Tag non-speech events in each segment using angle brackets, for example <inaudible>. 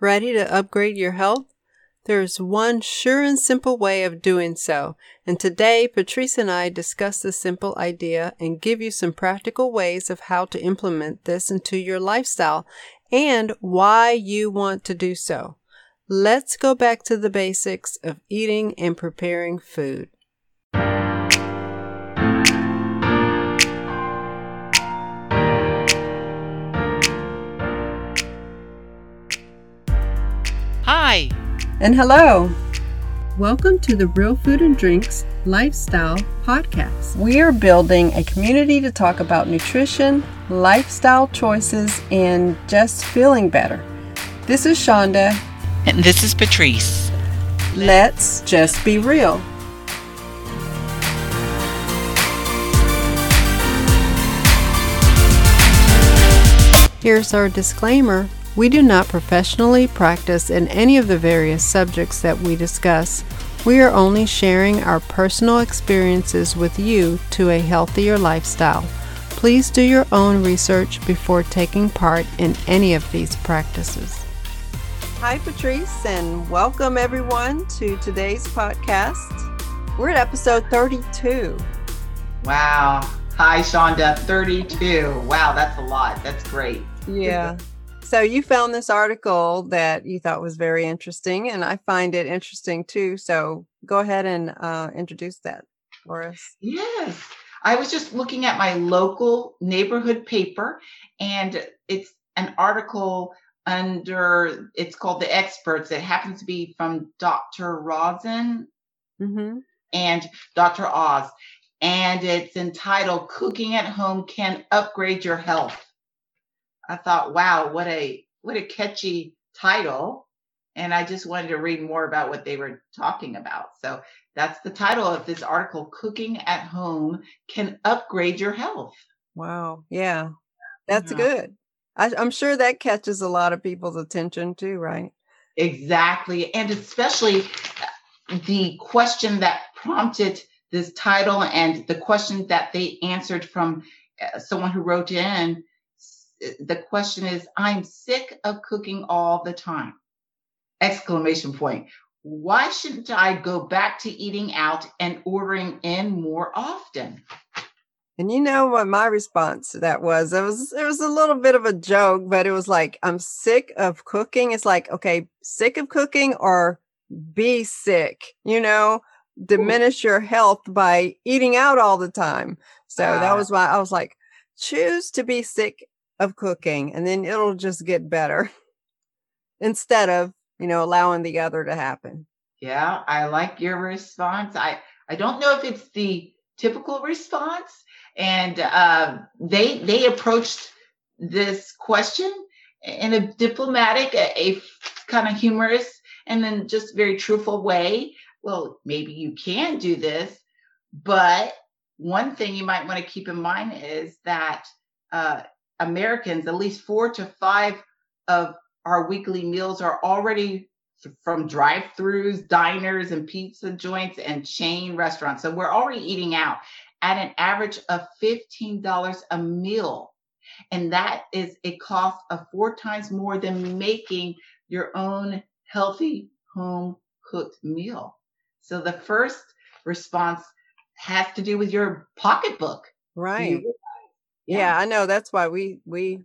Ready to upgrade your health? There is one sure and simple way of doing so, and today Patryce and I discuss this simple idea and give you some practical ways of how to implement this into your lifestyle and why you want to do so. Let's go back to the basics of eating and preparing food. And hello. Welcome to the Real Food and Drinks Lifestyle Podcast. We are building a community to talk about nutrition, lifestyle choices, and just feeling better. This is Shonda. And this is Patryce. Let's just be real. Here's our disclaimer we do not professionally practice in any of the various subjects that we discuss. We are only sharing our personal experiences with you to a healthier lifestyle. Please do your own research before taking part in any of these practices. Hi, Patryce, and welcome everyone to today's podcast. We're at episode 32. Wow. Hi, Shonda. 32. Wow, that's a lot. That's great. Yeah. So you found this article that you thought was very interesting, and I find it interesting too. So go ahead and uh, introduce that for us. Yes. I was just looking at my local neighborhood paper, and it's an article under, it's called The Experts. It happens to be from Dr. Roizen mm-hmm. and Dr. Oz. And it's entitled Cooking at Home Can Upgrade Your Health. I thought, wow, what a what a catchy title. And I just wanted to read more about what they were talking about. So that's the title of this article Cooking at Home Can Upgrade Your Health. Wow. Yeah. That's yeah. good. I, I'm sure that catches a lot of people's attention too, right? Exactly. And especially uh, the question that prompted this title and the question that they answered from uh, someone who wrote in the question is i'm sick of cooking all the time. Exclamation point. Why shouldn't i go back to eating out and ordering in more often? And you know what my response to that was? It was it was a little bit of a joke but it was like i'm sick of cooking. It's like okay sick of cooking or be sick you know? Diminish your health by eating out all the time. So that ah. was why i was like choose to be sick of cooking and then it'll just get better <laughs> instead of, you know, allowing the other to happen. Yeah, I like your response. I I don't know if it's the typical response and uh, they they approached this question in a diplomatic, a, a kind of humorous and then just very truthful way. Well, maybe you can do this, but one thing you might want to keep in mind is that uh, Americans, at least four to five of our weekly meals are already from drive-throughs, diners, and pizza joints and chain restaurants. So we're already eating out at an average of $15 a meal. And that is a cost of four times more than making your own healthy home cooked meal. So the first response has to do with your pocketbook. Right. Yeah. yeah, I know. That's why we we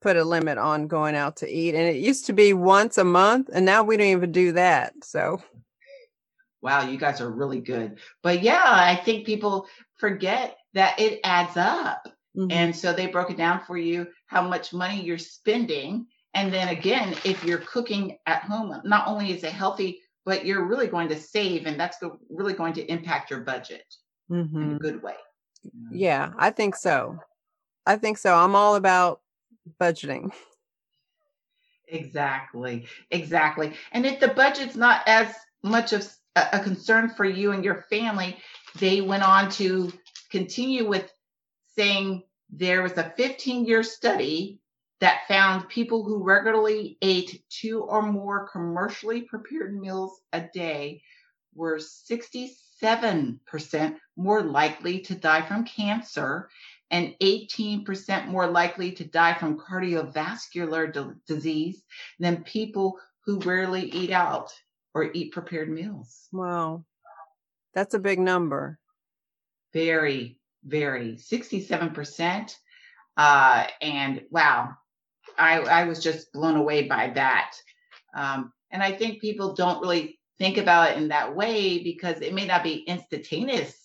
put a limit on going out to eat, and it used to be once a month, and now we don't even do that. So, wow, you guys are really good. But yeah, I think people forget that it adds up, mm-hmm. and so they broke it down for you how much money you're spending, and then again, if you're cooking at home, not only is it healthy, but you're really going to save, and that's really going to impact your budget mm-hmm. in a mm-hmm. good way. Yeah, I think so. I think so. I'm all about budgeting. Exactly. Exactly. And if the budget's not as much of a concern for you and your family, they went on to continue with saying there was a 15 year study that found people who regularly ate two or more commercially prepared meals a day were 67% more likely to die from cancer and 18% more likely to die from cardiovascular d- disease than people who rarely eat out or eat prepared meals. Wow. That's a big number. Very, very 67%. Uh, and wow, I, I was just blown away by that. Um, and I think people don't really think about it in that way because it may not be instantaneous.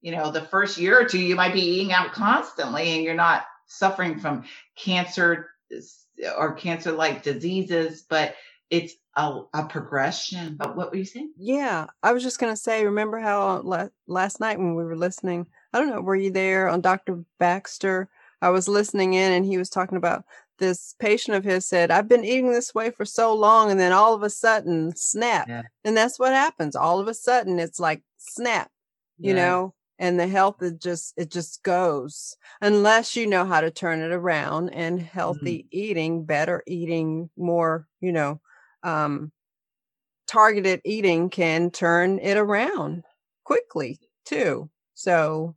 You know, the first year or two, you might be eating out constantly and you're not suffering from cancer or cancer like diseases, but it's a, a progression. But what were you saying? Yeah, I was just going to say, remember how la- last night when we were listening, I don't know, were you there on Dr. Baxter? I was listening in and he was talking about this patient of his said, I've been eating this way for so long. And then all of a sudden, snap. Yeah. And that's what happens. All of a sudden, it's like snap, you yeah. know, and the health is just, it just goes unless you know how to turn it around and healthy mm-hmm. eating, better eating, more, you know, um, targeted eating can turn it around quickly too. So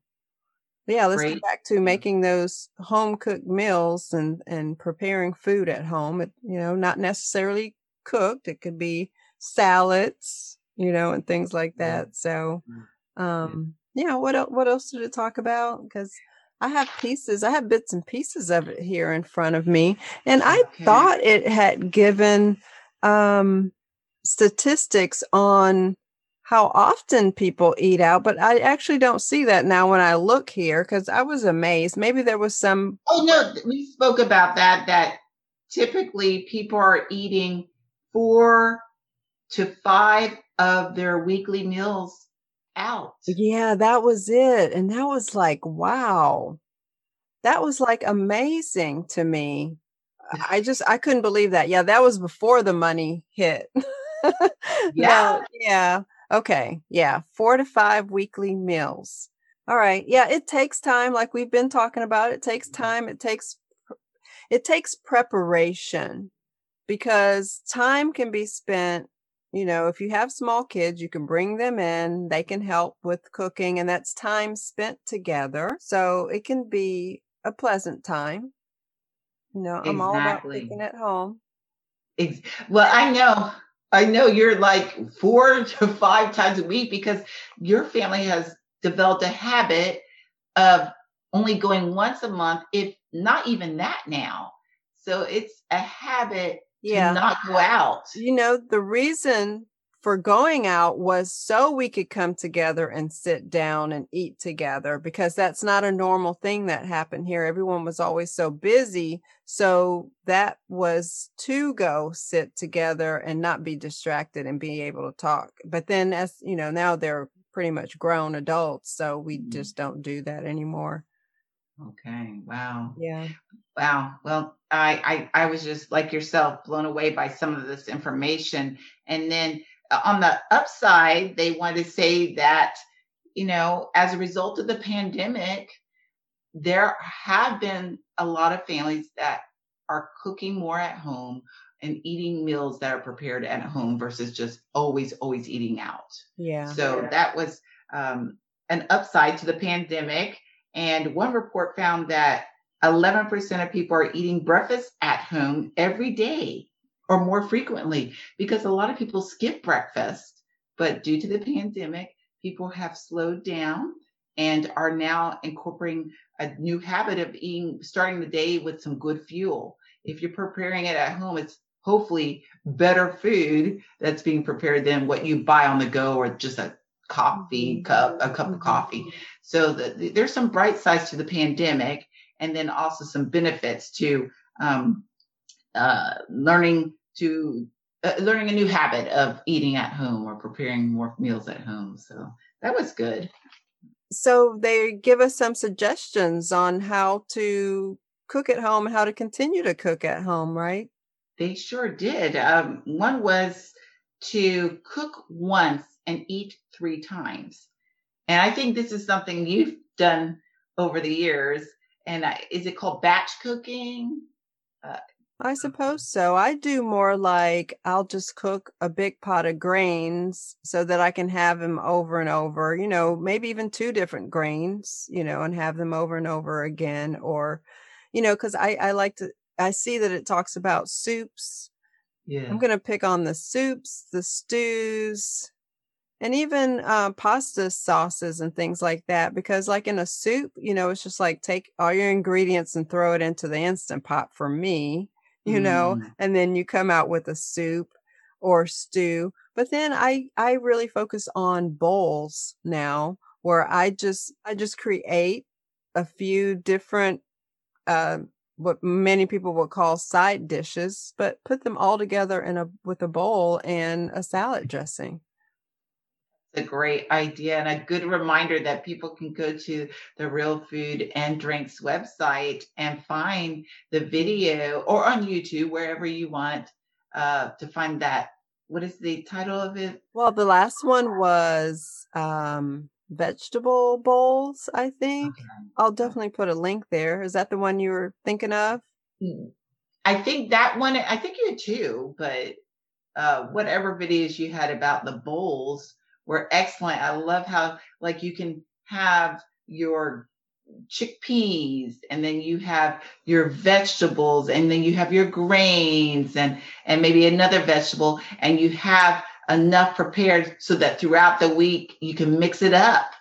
yeah, let's Great. get back to making those home cooked meals and and preparing food at home. It, you know, not necessarily cooked. It could be salads, you know, and things like that. So, um, yeah. What else? What else did it talk about? Because I have pieces. I have bits and pieces of it here in front of me, and I okay. thought it had given um statistics on how often people eat out, but I actually don't see that now when I look here because I was amazed. Maybe there was some. Oh, no, we spoke about that, that typically people are eating four to five of their weekly meals out. Yeah, that was it. And that was like, wow. That was like amazing to me. I just I couldn't believe that. Yeah, that was before the money hit. <laughs> yeah. yeah. Okay. Yeah. Four to five weekly meals. All right. Yeah. It takes time. Like we've been talking about, it takes mm-hmm. time. It takes, it takes preparation because time can be spent. You know, if you have small kids, you can bring them in. They can help with cooking and that's time spent together. So it can be a pleasant time. You know, I'm all about cooking at home. Well, I know I know you're like four <laughs> to five times a week because your family has developed a habit of only going once a month, if not even that now. So it's a habit yeah. not go out. You know, the reason for going out was so we could come together and sit down and eat together because that's not a normal thing that happened here. Everyone was always so busy. So that was to go sit together and not be distracted and be able to talk. But then, as you know, now they're pretty much grown adults. So we mm-hmm. just don't do that anymore. Okay. Wow. Yeah. Wow. Well, I, I I was just like yourself blown away by some of this information. And then on the upside, they want to say that, you know, as a result of the pandemic, there have been a lot of families that are cooking more at home and eating meals that are prepared at home versus just always, always eating out. Yeah. So that was um, an upside to the pandemic. And one report found that 11% of people are eating breakfast at home every day or more frequently because a lot of people skip breakfast, but due to the pandemic, people have slowed down and are now incorporating a new habit of eating, starting the day with some good fuel. If you're preparing it at home, it's hopefully better food that's being prepared than what you buy on the go or just a coffee mm-hmm. cup, a cup of mm-hmm. coffee. So the, the, there's some bright sides to the pandemic, and then also some benefits to um, uh, learning to uh, learning a new habit of eating at home or preparing more meals at home. So that was good. So they give us some suggestions on how to cook at home and how to continue to cook at home, right? They sure did. Um, one was to cook once and eat three times. And I think this is something you've done over the years. And is it called batch cooking? Uh, I suppose so. I do more like I'll just cook a big pot of grains so that I can have them over and over, you know, maybe even two different grains, you know, and have them over and over again. Or, you know, because I, I like to, I see that it talks about soups. Yeah. I'm going to pick on the soups, the stews, and even uh, pasta sauces and things like that. Because, like in a soup, you know, it's just like take all your ingredients and throw it into the instant pot for me you know, Mm. and then you come out with a soup or stew. But then I I really focus on bowls now where I just I just create a few different uh what many people would call side dishes, but put them all together in a with a bowl and a salad dressing. It's a great idea and a good reminder that people can go to the Real Food and Drinks website and find the video or on YouTube, wherever you want uh, to find that. What is the title of it? Well, the last one was um vegetable bowls, I think. Okay. I'll definitely put a link there. Is that the one you were thinking of? Mm. I think that one, I think you had two, but uh, whatever videos you had about the bowls were excellent. I love how, like, you can have your chickpeas and then you have your vegetables and then you have your grains and and maybe another vegetable and you have enough prepared so that throughout the week you can mix it up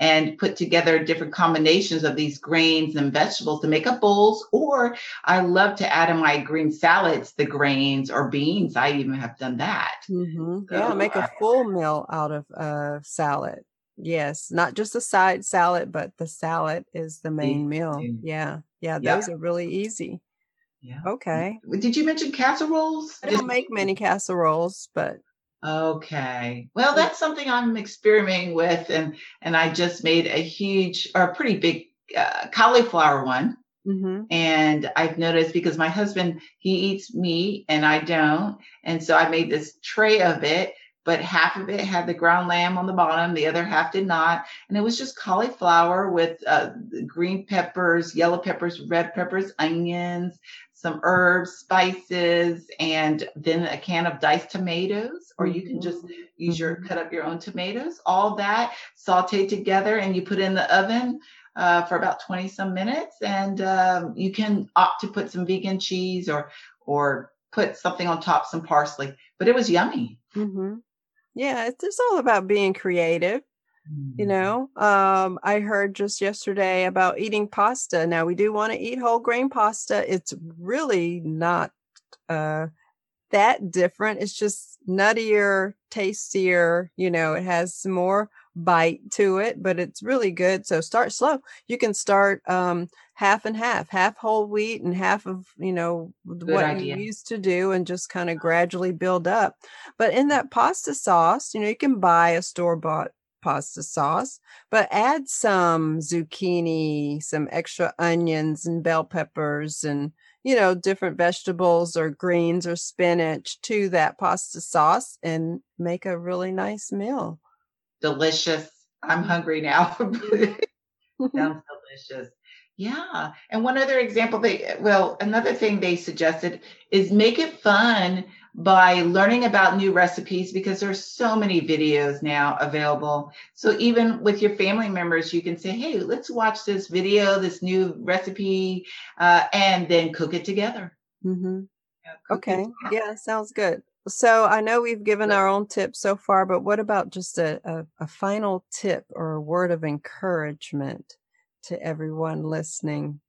and put together different combinations of these grains and vegetables to make up bowls or i love to add in my green salads the grains or beans i even have done that hmm Yeah, so make a full meal out of uh salad. Yes, not just a side salad, but the salad is the main meal. Yeah, yeah, those are really easy. yeah Okay. did you mention casseroles I don't make many casseroles, but Okay. Well, that's something I'm experimenting with, and and I just made a huge or a pretty big uh, cauliflower one. hmm And I've noticed because my husband he eats meat and I don't, and so I made this tray of it. But half of it had the ground lamb on the bottom, the other half did not, and it was just cauliflower with uh, green peppers, yellow peppers, red peppers, onions, some herbs, spices, and then a can of diced tomatoes, or you can just use your cut up your own tomatoes. All that sauteed together, and you put in the oven uh, for about twenty some minutes, and um, you can opt to put some vegan cheese or or put something on top, some parsley. But it was yummy. hmm Yeah, it's just all about being creative. You Mm. know, um, I heard just yesterday about eating pasta. Now we do want to eat whole grain pasta. It's really not uh that different. It's just nuttier, tastier, you know, it has some more bite to it, but it's really good. So start slow. You can start um half and half, half whole wheat and half of, you know, Good what idea. you used to do and just kind of gradually build up. But in that pasta sauce, you know, you can buy a store-bought pasta sauce, but add some zucchini, some extra onions and bell peppers and you know, different vegetables or greens or spinach to that pasta sauce and make a really nice meal. Delicious. I'm hungry now. <laughs> <laughs> Sounds delicious. Yeah. And one other example they well, another thing they suggested is make it fun by learning about new recipes because there's so many videos now available. So even with your family members, you can say, "Hey, let's watch this video, this new recipe, uh, and then cook it together." hmm Yeah, cook it Okay. Yeah, sounds good. So I know we've given our own tips so far, but what about just a, a, a final tip or a word of encouragement to everyone listening?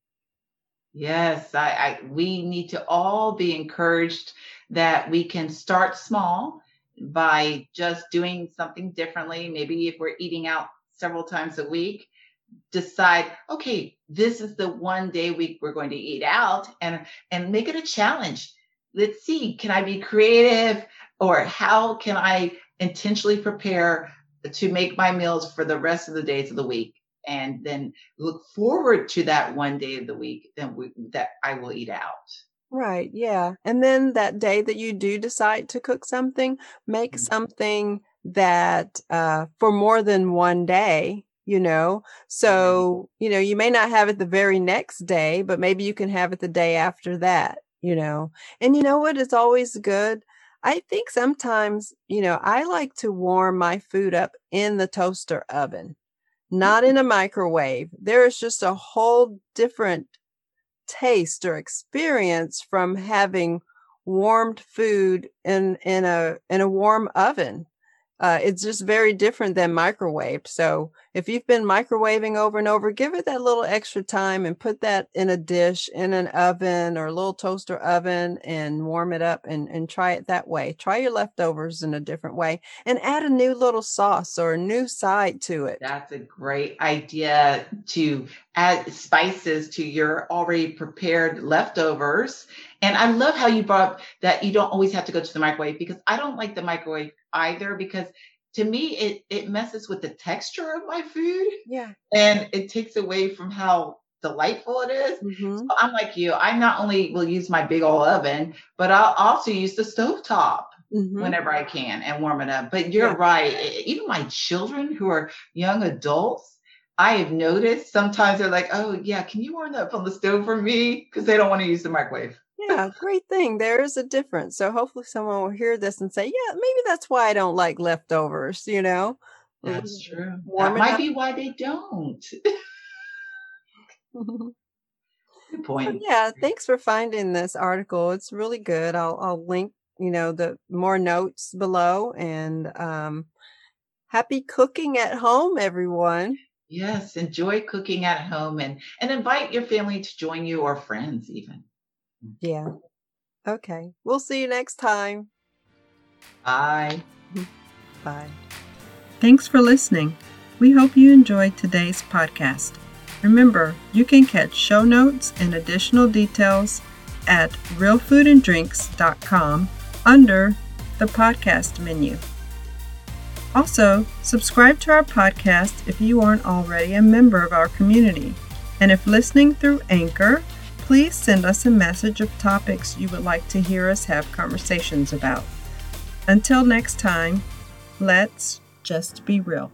Yes, I, I we need to all be encouraged that we can start small by just doing something differently. Maybe if we're eating out several times a week, decide, okay, this is the one day week we're going to eat out and and make it a challenge. Let's see, can I be creative or how can I intentionally prepare to make my meals for the rest of the days of the week? And then look forward to that one day of the week that we, that I will eat out. Right. Yeah. And then that day that you do decide to cook something, make Mhm. something that uh for more than one day, you know. So, you know, you may not have it the very next day, but maybe you can have it the day after that. you know. And you know what is always good? I think sometimes, you know, I like to warm my food up in the toaster oven, not in a microwave. There is just a whole different taste or experience from having warmed food in in a in a warm oven uh, it's just very different than microwave. So if you've been microwaving over and over, give it that little extra time and put that in a dish in an oven or a little toaster oven and warm it up and, and try it that way. Try your leftovers in a different way and add a new little sauce or a new side to it. That's a great idea to add spices to your already prepared leftovers. And I love how you brought up that you don't always have to go to the microwave because I don't like the microwave either because to me it it messes with the texture of my food. Yeah. And it takes away from how delightful it is. Mm-hmm. So I'm like you. I not only will use my big old oven, but I'll also use the stove top mm-hmm. whenever I can and warm it up. But you're yeah. right. Even my children who are young adults, I have noticed sometimes they're like, "Oh yeah, can you warm that up on the stove for me?" Because they don't want to use the microwave yeah, great thing. There is a difference. So hopefully someone will hear this and say, yeah, maybe that's why I don't like leftovers, you know? That's true. Warm that might up. be why they don't. <laughs> good point. But yeah, thanks for finding this article. It's really good. I'll I'll link, you know, the more notes below and um happy cooking at home, everyone. Yes, enjoy cooking at home and and invite your family to join you or friends even. Yeah. Okay. We'll see you next time. Bye. <laughs> Bye. Thanks for listening. We hope you enjoyed today's podcast. Remember, you can catch show notes and additional details at realfoodanddrinks.com under the podcast menu. Also, subscribe to our podcast if you aren't already a member of our community. And if listening through Anchor, please send us a message of topics you would like to hear us have conversations about. Until next time, let's just be real.